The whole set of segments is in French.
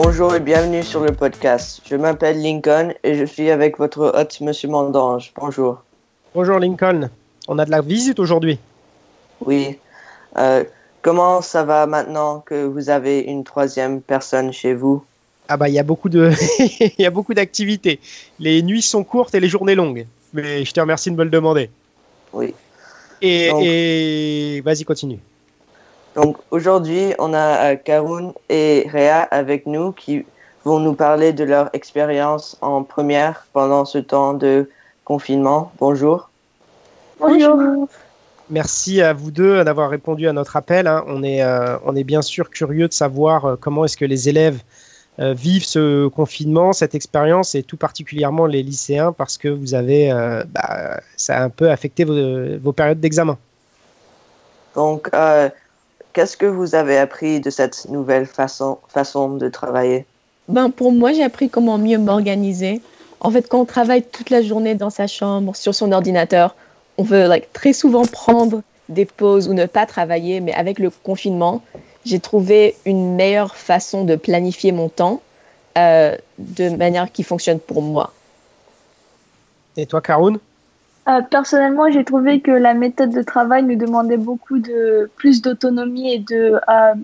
Bonjour et bienvenue sur le podcast. Je m'appelle Lincoln et je suis avec votre hôte, Monsieur Mandange. Bonjour. Bonjour Lincoln. On a de la visite aujourd'hui. Oui. Euh, comment ça va maintenant que vous avez une troisième personne chez vous? Ah bah il y a beaucoup de, il y a beaucoup d'activités. Les nuits sont courtes et les journées longues. Mais je te remercie de me le demander. Oui. Et, Donc- et- vas-y continue. Donc aujourd'hui, on a euh, Karun et Réa avec nous qui vont nous parler de leur expérience en première pendant ce temps de confinement. Bonjour. Bonjour. Merci à vous deux d'avoir répondu à notre appel. hein. On, est, euh, on est bien sûr curieux de savoir euh, comment est-ce que les élèves euh, vivent ce confinement, cette expérience, et tout particulièrement les lycéens, parce que vous avez, euh, bah, ça a un peu affecté vos, vos périodes d'examen. Donc, euh, qu'est-ce que vous avez appris de cette nouvelle façon, façon de travailler? Ben, pour moi, j'ai appris comment mieux m'organiser. En fait, quand on travaille toute la journée dans sa chambre, sur son ordinateur, on veut like, très souvent prendre des pauses ou ne pas travailler, mais avec le confinement, j'ai trouvé une meilleure façon de planifier mon temps euh, de manière qui fonctionne pour moi. Et toi, Karun Euh, personnellement, j'ai trouvé que la méthode de travail nous demandait beaucoup de plus d'autonomie et de euh,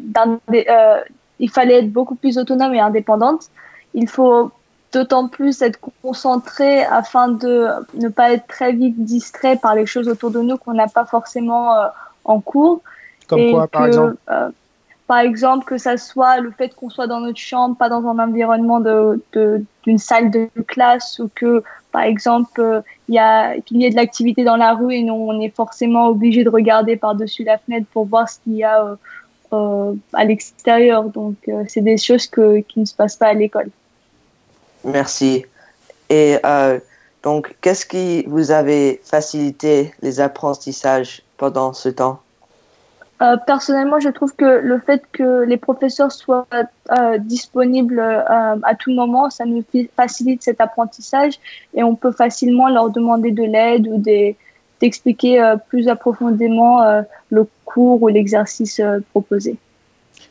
euh, il fallait être beaucoup plus autonome et indépendante. Il faut d'autant plus être concentré afin de ne pas être très vite distrait par les choses autour de nous qu'on n'a pas forcément euh, en cours. Comme Et quoi, par exemple Par exemple, que ça soit le fait qu'on soit dans notre chambre, pas dans un environnement de- de- d'une salle de classe, ou que, par exemple, il y a qu'il y ait de l'activité dans la rue et non, on est forcément obligé de regarder par-dessus la fenêtre pour voir ce qu'il y a euh, euh, à l'extérieur. Donc, euh, c'est des choses que, qui ne se passent pas à l'école. Merci. Et donc, qu'est-ce qui vous avait facilité les apprentissages pendant ce temps? Euh, personnellement, je trouve que le fait que les professeurs soient euh, disponibles euh, à tout moment, ça nous facilite cet apprentissage et on peut facilement leur demander de l'aide ou d'expliquer plus approfondément le cours ou l'exercice proposé.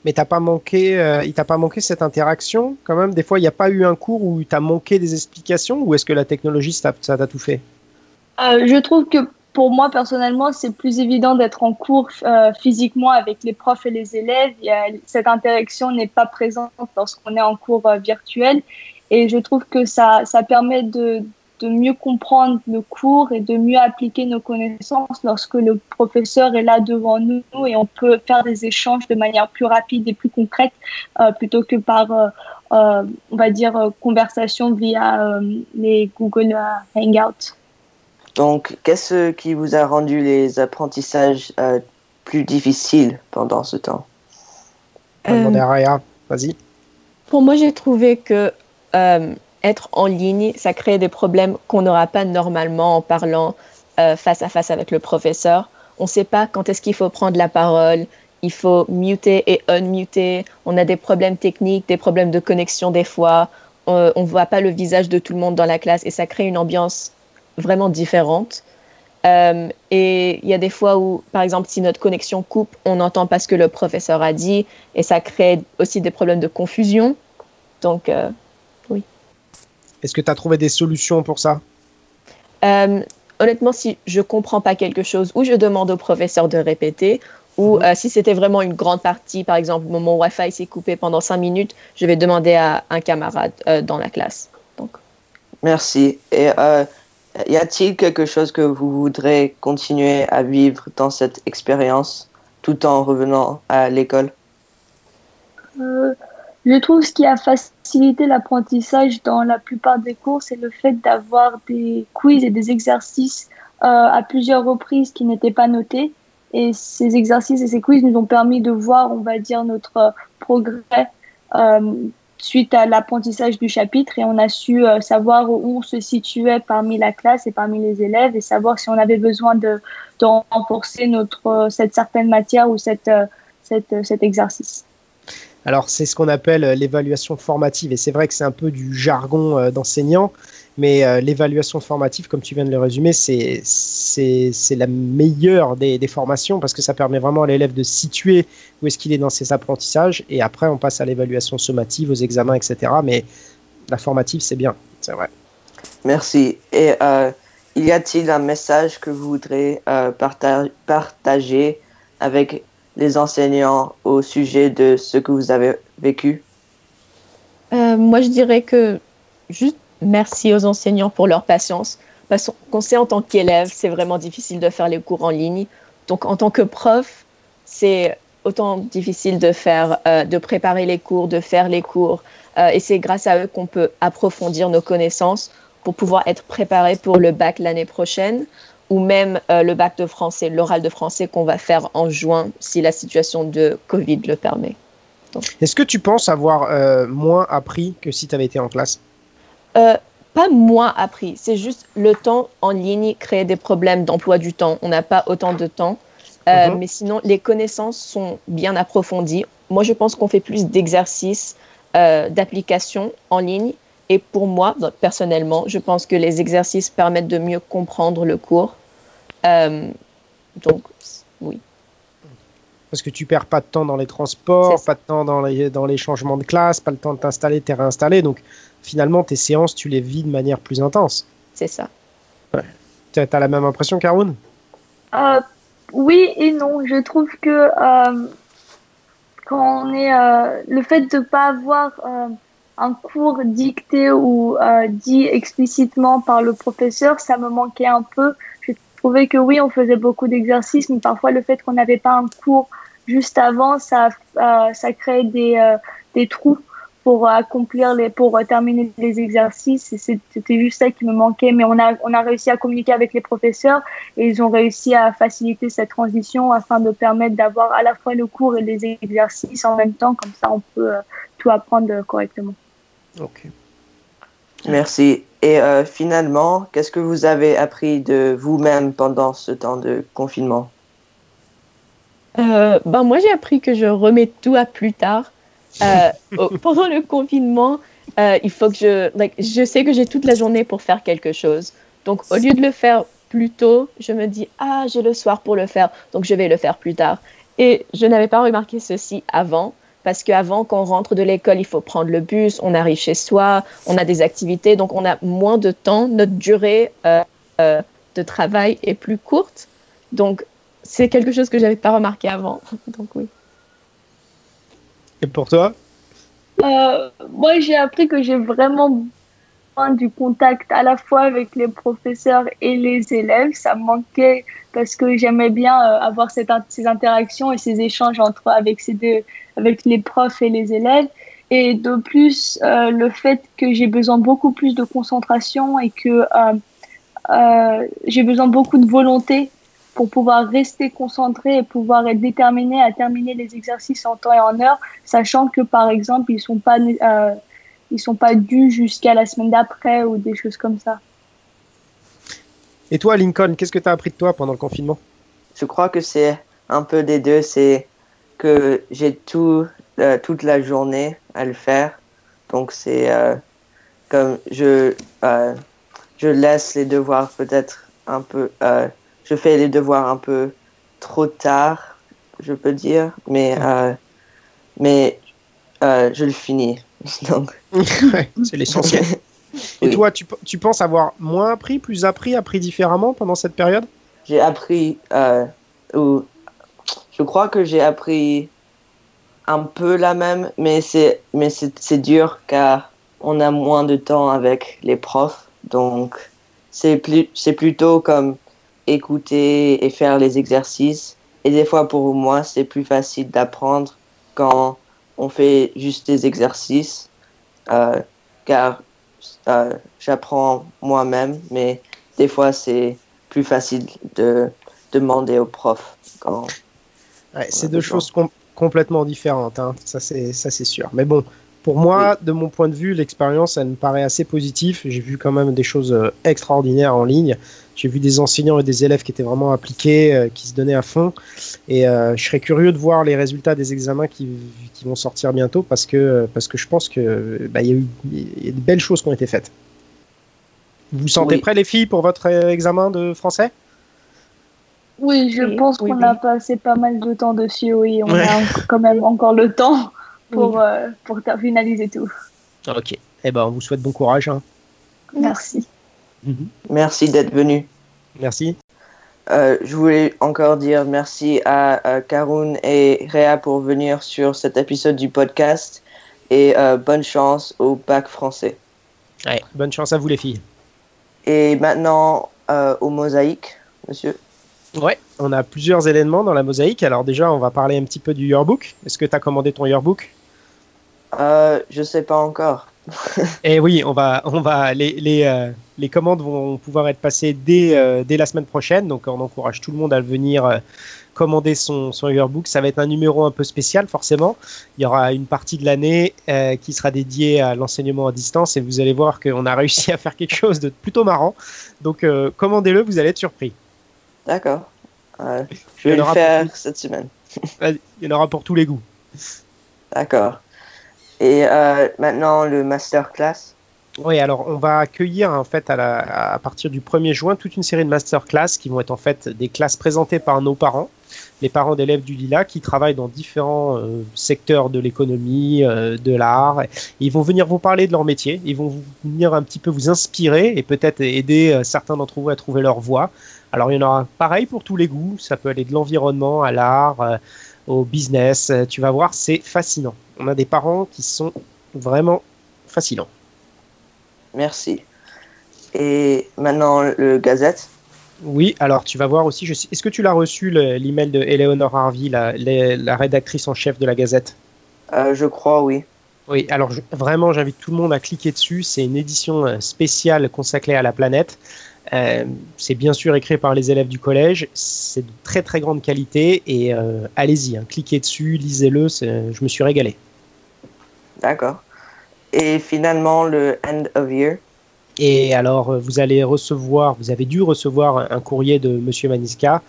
Mais t'as pas manqué, il t'a pas manqué cette interaction quand même? Des fois, il n'y a pas eu un cours où t'as manqué des explications ou est-ce que la technologie, ça t'a tout fait? Je trouve que pour moi, personnellement, c'est plus évident d'être en cours euh, physiquement avec les profs et les élèves. Y a- cette interaction n'est pas présente lorsqu'on est en cours euh, virtuel. Et je trouve que ça, ça permet de, de mieux comprendre le cours et de mieux appliquer nos connaissances lorsque le professeur est là devant nous et on peut faire des échanges de manière plus rapide et plus concrète euh, plutôt que par, euh, euh, on va dire, euh, conversation via euh, les Google euh, Hangouts. Donc, qu'est-ce qui vous a rendu les apprentissages euh, plus difficiles pendant ce temps? Euh, demander à Raya. Vas-y. Pour moi, j'ai trouvé que euh, être en ligne, ça crée des problèmes qu'on n'aura pas normalement en parlant euh, face à face avec le professeur. On ne sait pas quand est-ce qu'il faut prendre la parole. Il faut muter et unmuter. On a des problèmes techniques, des problèmes de connexion des fois. On ne voit pas le visage de tout le monde dans la classe et ça crée une ambiance vraiment différente. Euh, et il y a des fois où, par exemple, si notre connexion coupe, on n'entend pas ce que le professeur a dit et ça crée aussi des problèmes de confusion. Donc, euh, Est-ce que tu as trouvé des solutions pour ça? Euh, honnêtement, si je comprends pas quelque chose, ou je demande au professeur de répéter, ou Mhm. euh, si c'était vraiment une grande partie, par exemple, mon, mon Wi-Fi s'est coupé pendant cinq minutes, je vais demander à un camarade euh, dans la classe. Donc, Merci. Et euh, y a-t-il quelque chose que vous voudrez continuer à vivre dans cette expérience tout en revenant à l'école? Euh, je trouve ce qui a facilité l'apprentissage dans la plupart des cours, c'est le fait d'avoir des quiz et des exercices euh, à plusieurs reprises qui n'étaient pas notés. Et ces exercices et ces quiz nous ont permis de voir, on va dire, notre progrès euh, suite à l'apprentissage du chapitre et on a su euh, savoir où on se situait parmi la classe et parmi les élèves et savoir si on avait besoin de, de renforcer notre, euh, cette certaine matière ou cette, euh, cette, cet exercice. Alors c'est ce qu'on appelle euh, l'évaluation formative et c'est vrai que c'est un peu du jargon euh, d'enseignant, mais euh, l'évaluation formative, comme tu viens de le résumer, c'est la meilleure des, des, formations parce que ça permet vraiment à l'élève de situer où est-ce qu'il est dans ses apprentissages et après on passe à l'évaluation sommative, aux examens, etc. Mais la formative c'est bien, c'est vrai. Merci. Et y a-t-il un message que vous voudrez parta partager avec les enseignants au sujet de ce que vous avez vécu? Euh, Moi, je dirais que juste merci aux enseignants pour leur patience. Parce qu'on sait en tant qu'élève, c'est vraiment difficile de faire les cours en ligne. Donc, en tant que prof, c'est autant difficile de faire, euh, de préparer les cours, de faire les cours. Euh, et c'est grâce à eux qu'on peut approfondir nos connaissances pour pouvoir être préparé pour le bac l'année prochaine ou même euh, le bac de français, l'oral de français qu'on va faire en juin si la situation de Covid le permet. Est-ce que tu penses avoir euh, moins appris que si tu avais été en classe? Euh, Pas moins appris, c'est juste le temps en ligne crée des problèmes d'emploi du temps. On n'a pas autant de temps, euh, mm -hmm. mais sinon les connaissances sont bien approfondies. Moi, je pense qu'on fait plus d'exercices, d'applications en ligne et pour moi, personnellement, je pense que les exercices permettent de mieux comprendre le cours. Euh, donc, oui. Parce que tu perds pas de temps dans les transports, pas de temps dans les, dans les changements de classe, pas le temps de t'installer, de te réinstaller. Donc, finalement, tes séances, tu les vis de manière plus intense. C'est ça. Ouais. Tu as, la même impression, Caroune euh, Oui et non. Je trouve que euh, quand on est. Euh, le fait de ne pas avoir euh, un cours dicté ou euh, dit explicitement par le professeur, ça me manquait un peu. Je trouvais que oui, on faisait beaucoup d'exercices, mais parfois le fait qu'on n'avait pas un cours juste avant, ça, euh, ça créait des, euh, des trous pour accomplir les, pour terminer les exercices. Et c'était juste ça qui me manquait, mais on a, on a réussi à communiquer avec les professeurs et ils ont réussi à faciliter cette transition afin de permettre d'avoir à la fois le cours et les exercices en même temps. Comme ça, on peut tout apprendre correctement. Ok. Merci. Et euh, finalement, qu'est-ce que vous avez appris de vous-même pendant ce temps de confinement? Euh, ben Moi, j'ai appris que je remets tout à plus tard. Euh, pendant le confinement, il faut que je... Like, je sais que j'ai toute la journée pour faire quelque chose. Donc, au lieu de le faire plus tôt, je me dis, ah, j'ai le soir pour le faire, donc je vais le faire plus tard. Et je n'avais pas remarqué ceci avant parce qu'avant qu'on rentre de l'école, il faut prendre le bus, on arrive chez soi, on a des activités, donc on a moins de temps, notre durée euh, euh, de travail est plus courte. Donc c'est quelque chose que j'avais pas remarqué avant. Donc oui. Et pour toi? Euh, Moi, j'ai appris que j'ai vraiment du contact à la fois avec les professeurs et les élèves. Ça me manquait parce que j'aimais bien euh, avoir ces interactions et ces échanges entre avec ces deux, avec les profs et les élèves. Et de plus, euh, le fait que j'ai besoin beaucoup plus de concentration et que euh, j'ai besoin beaucoup de volonté pour pouvoir rester concentré et pouvoir être déterminé à terminer les exercices en temps et en heure, sachant que par exemple ils sont pas ils sont pas dus jusqu'à la semaine d'après ou des choses comme ça. Et toi, Lincoln, qu'est-ce que tu as appris de toi pendant le confinement? Je crois que c'est un peu des deux. C'est que j'ai tout, euh, toute la journée à le faire. Donc c'est euh, comme je, euh, je laisse les devoirs peut-être un peu... Euh, je fais les devoirs un peu trop tard, je peux dire, mais, euh, mais je le finis. Donc... c'est l'essentiel. Et oui. toi, tu, tu, penses avoir moins appris, plus appris, appris différemment pendant cette période? J'ai appris, euh, ou je crois que j'ai appris un peu la même, mais c'est mais c'est dur car on a moins de temps avec les profs, donc c'est plus c'est plutôt comme écouter et faire les exercices. Et des fois pour moi c'est plus facile d'apprendre quand on fait juste des exercices, euh, car euh, j'apprends moi-même, mais des fois c'est plus facile de demander au prof. Ouais, c'est deux choses com complètement différentes, hein. ça c'est sûr. Mais bon, Pour moi, de mon point de vue, l'expérience, elle me paraît assez positive. J'ai vu quand même des choses euh, extraordinaires en ligne. J'ai vu des enseignants et des élèves qui étaient vraiment appliqués, euh, qui se donnaient à fond. Et euh, je serais curieux de voir les résultats des examens qui, qui vont sortir bientôt parce que, parce que je pense qu'il bah, y, a eu y a de belles choses qui ont été faites. Vous vous sentez Oui. prêts, les filles, pour votre euh, examen de français? Oui, je Oui, pense oui, qu'on oui. a passé pas mal de temps dessus, oui. On Ouais. a quand même encore le temps pour, Oui. euh, pour finaliser tout. Ok. Eh ben, on vous souhaite bon courage. hein. Merci. Merci d'être venu. Merci. Euh, je voulais encore dire merci à, à Karun et Réa pour venir sur cet épisode du podcast et euh, bonne chance au bac français. Ouais, bonne chance à vous, les filles. Et maintenant euh, au mosaïque, monsieur. Ouais, on a plusieurs éléments dans la mosaïque. Alors déjà, on va parler un petit peu du yearbook. Est-ce que tu as commandé ton yearbook? Euh, je sais pas encore. Eh oui, on va, on va, les, les, euh, les commandes vont pouvoir être passées dès, euh, dès la semaine prochaine. Donc, on encourage tout le monde à venir euh, commander son, son yearbook. Ça va être un numéro un peu spécial, forcément. Il y aura une partie de l'année qui sera dédiée à l'enseignement à distance et vous allez voir qu'on a réussi à faire quelque chose de plutôt marrant. Donc, commandez-le, vous allez être surpris. D'accord. Je vais le faire pour cette semaine. Il y en aura pour tous les goûts. D'accord. Et euh, maintenant le masterclass. Oui, alors on va accueillir en fait à, partir du 1er juin toute une série de masterclass qui vont être en fait des classes présentées par nos parents, les parents d'élèves du Lila qui travaillent dans différents euh, secteurs de l'économie, euh, de l'art. Ils vont venir vous parler de leur métier, ils vont venir un petit peu vous inspirer et peut-être aider certains d'entre vous à trouver leur voie. Alors il y en aura pareil pour tous les goûts, ça peut aller de l'environnement à l'art, au business, Euh, tu vas voir, c'est fascinant. On a des parents qui sont vraiment fascinants. Merci. Et maintenant le gazette. Oui, alors tu vas voir aussi, je est-ce que tu l'as reçu le- l'email de Eleanor Harvey, la, la- la rédactrice en chef de la Gazette? Euh, je crois oui. Oui, alors je- vraiment j'invite tout le monde à cliquer dessus, c'est une édition euh, spéciale consacrée à la planète. Euh, c'est bien sûr écrit par les élèves du collège, c'est de très très grande qualité et euh, allez-y, hein, cliquez dessus, lisez-le, je me suis régalé. D'accord. Et finalement le end of year? Et alors, euh, vous allez recevoir, vous avez dû recevoir un- un courrier de Monsieur Maniska.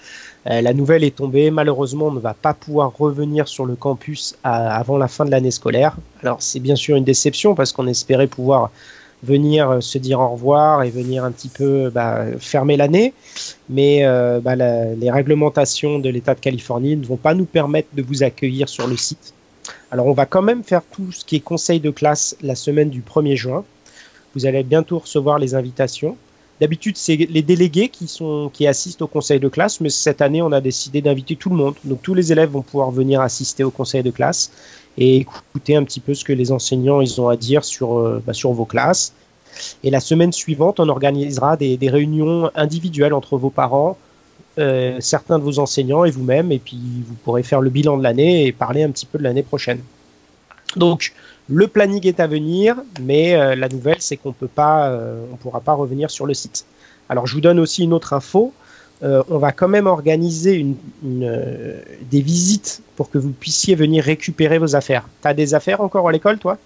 Euh, la nouvelle est tombée. Malheureusement, on ne va pas pouvoir revenir sur le campus à- avant la fin de l'année scolaire. Alors, c'est bien sûr une déception parce qu'on espérait pouvoir venir euh, se dire au revoir et venir un petit peu bah, fermer l'année. Mais euh, bah, les réglementations de l'État de Californie ne vont pas nous permettre de vous accueillir sur le site. Alors, on va quand même faire tout ce qui est conseil de classe la semaine du 1er juin. Vous allez bientôt recevoir les invitations. D'habitude, c'est les délégués qui, sont, qui assistent au conseil de classe, mais cette année, on a décidé d'inviter tout le monde. Donc, tous les élèves vont pouvoir venir assister au conseil de classe et écouter un petit peu ce que les enseignants ils ont à dire sur, euh, bah, sur vos classes. Et la semaine suivante, on organisera des, des réunions individuelles entre vos parents, euh, certains de vos enseignants et vous-même, et puis vous pourrez faire le bilan de l'année et parler un petit peu de l'année prochaine. Donc, le planning est à venir, mais euh, la nouvelle, c'est qu'on on pourra pas revenir sur le site. Alors, je vous donne aussi une autre info. Euh, on va quand même organiser une, une, euh, des visites pour que vous puissiez venir récupérer vos affaires. Tu as des affaires encore à l'école, toi?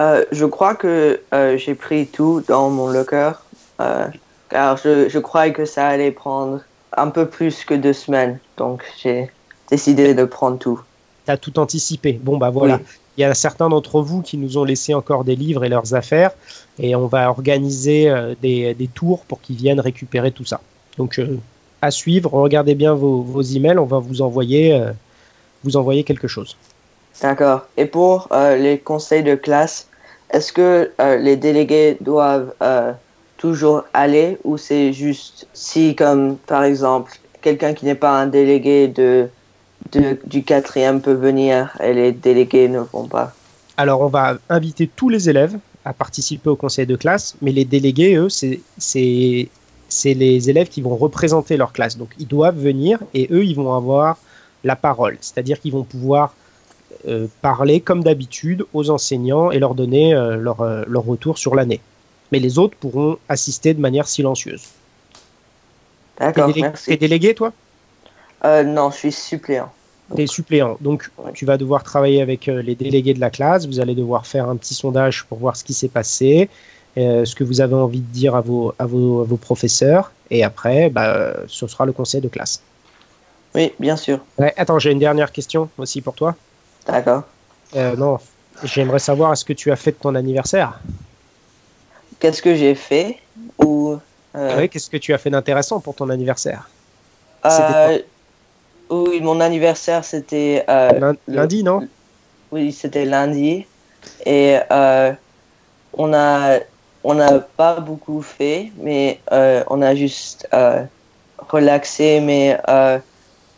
Euh, je crois que j'ai pris tout dans mon locker. car je, je croyais que ça allait prendre un peu plus que deux semaines. Donc j'ai décidé de prendre tout. Tu as tout anticipé. Bon, bah voilà. Oui. Il y a certains d'entre vous qui nous ont laissé encore des livres et leurs affaires, et on va organiser des, des tours pour qu'ils viennent récupérer tout ça. Donc, euh, à suivre, regardez bien vos, vos emails, on va vous envoyer, euh, vous envoyer quelque chose. D'accord. Et pour euh, les conseils de classe, est-ce que les délégués doivent toujours aller ou c'est juste si, comme par exemple, quelqu'un qui n'est pas un délégué de, de- du quatrième peut venir et les délégués ne vont pas? Alors, on va inviter tous les élèves à participer au conseil de classe, mais les délégués, eux, c'est c'est- les élèves qui vont représenter leur classe. Donc, ils doivent venir et eux, ils vont avoir la parole. C'est-à-dire qu'ils vont pouvoir euh, parler comme d'habitude aux enseignants et leur donner euh, leur, euh, leur retour sur l'année. Mais les autres pourront assister de manière silencieuse. D'accord, délé- merci. t'es délégué, toi? Non, je suis suppléant. T'es suppléant. Donc, Ouais. tu vas devoir travailler avec les délégués de la classe. Vous allez devoir faire un petit sondage pour voir ce qui s'est passé, euh, ce que vous avez envie de dire à vos, à vos, à vos professeurs. Et après, bah, ce sera le conseil de classe. Oui, bien sûr. Ouais, attends, j'ai une dernière question aussi pour toi. D'accord. Euh, non, j'aimerais savoir, est-ce que tu as fait de ton anniversaire? Qu'est-ce que j'ai fait ou euh, Oui, qu'est-ce que tu as fait d'intéressant pour ton anniversaire? Oui, mon anniversaire c'était le- Lundi, non? Oui, c'était lundi et on a on n'a pas beaucoup fait, mais euh, on a juste euh, relaxé. Mais euh,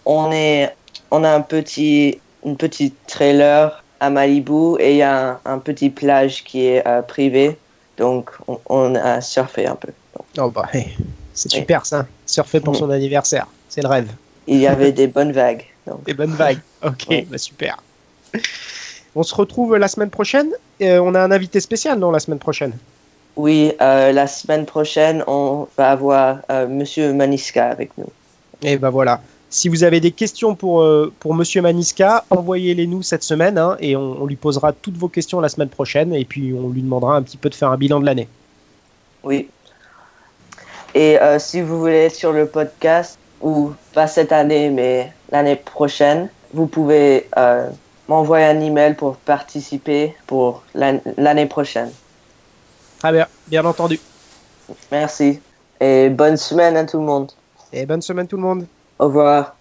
on est on a un petit une petite trailer à Malibu et il y a un, un petit plage qui est privé, donc on, on a surfé un peu. Oh, bah, hey, c'est Oui. super ça. Surfer pour son anniversaire, c'est le rêve. Il y avait des bonnes vagues. Donc. Des bonnes vagues. Ok, Ouais. bah, super. On se retrouve la semaine prochaine. On a un invité spécial, non, la semaine prochaine? Oui, euh, la semaine prochaine, on va avoir euh, Monsieur Maniska avec nous. Et ben voilà. Si vous avez des questions pour, euh, pour Monsieur Maniska, envoyez-les nous cette semaine hein, et on, on lui posera toutes vos questions la semaine prochaine et puis on lui demandera un petit peu de faire un bilan de l'année. Oui. Et si vous voulez être sur le podcast, ou pas cette année, mais l'année prochaine, vous pouvez m'envoyer un email pour participer pour l'an- l'année prochaine. Très bien, bien entendu. Merci. Et bonne semaine à tout le monde. Et bonne semaine tout le monde. Au revoir.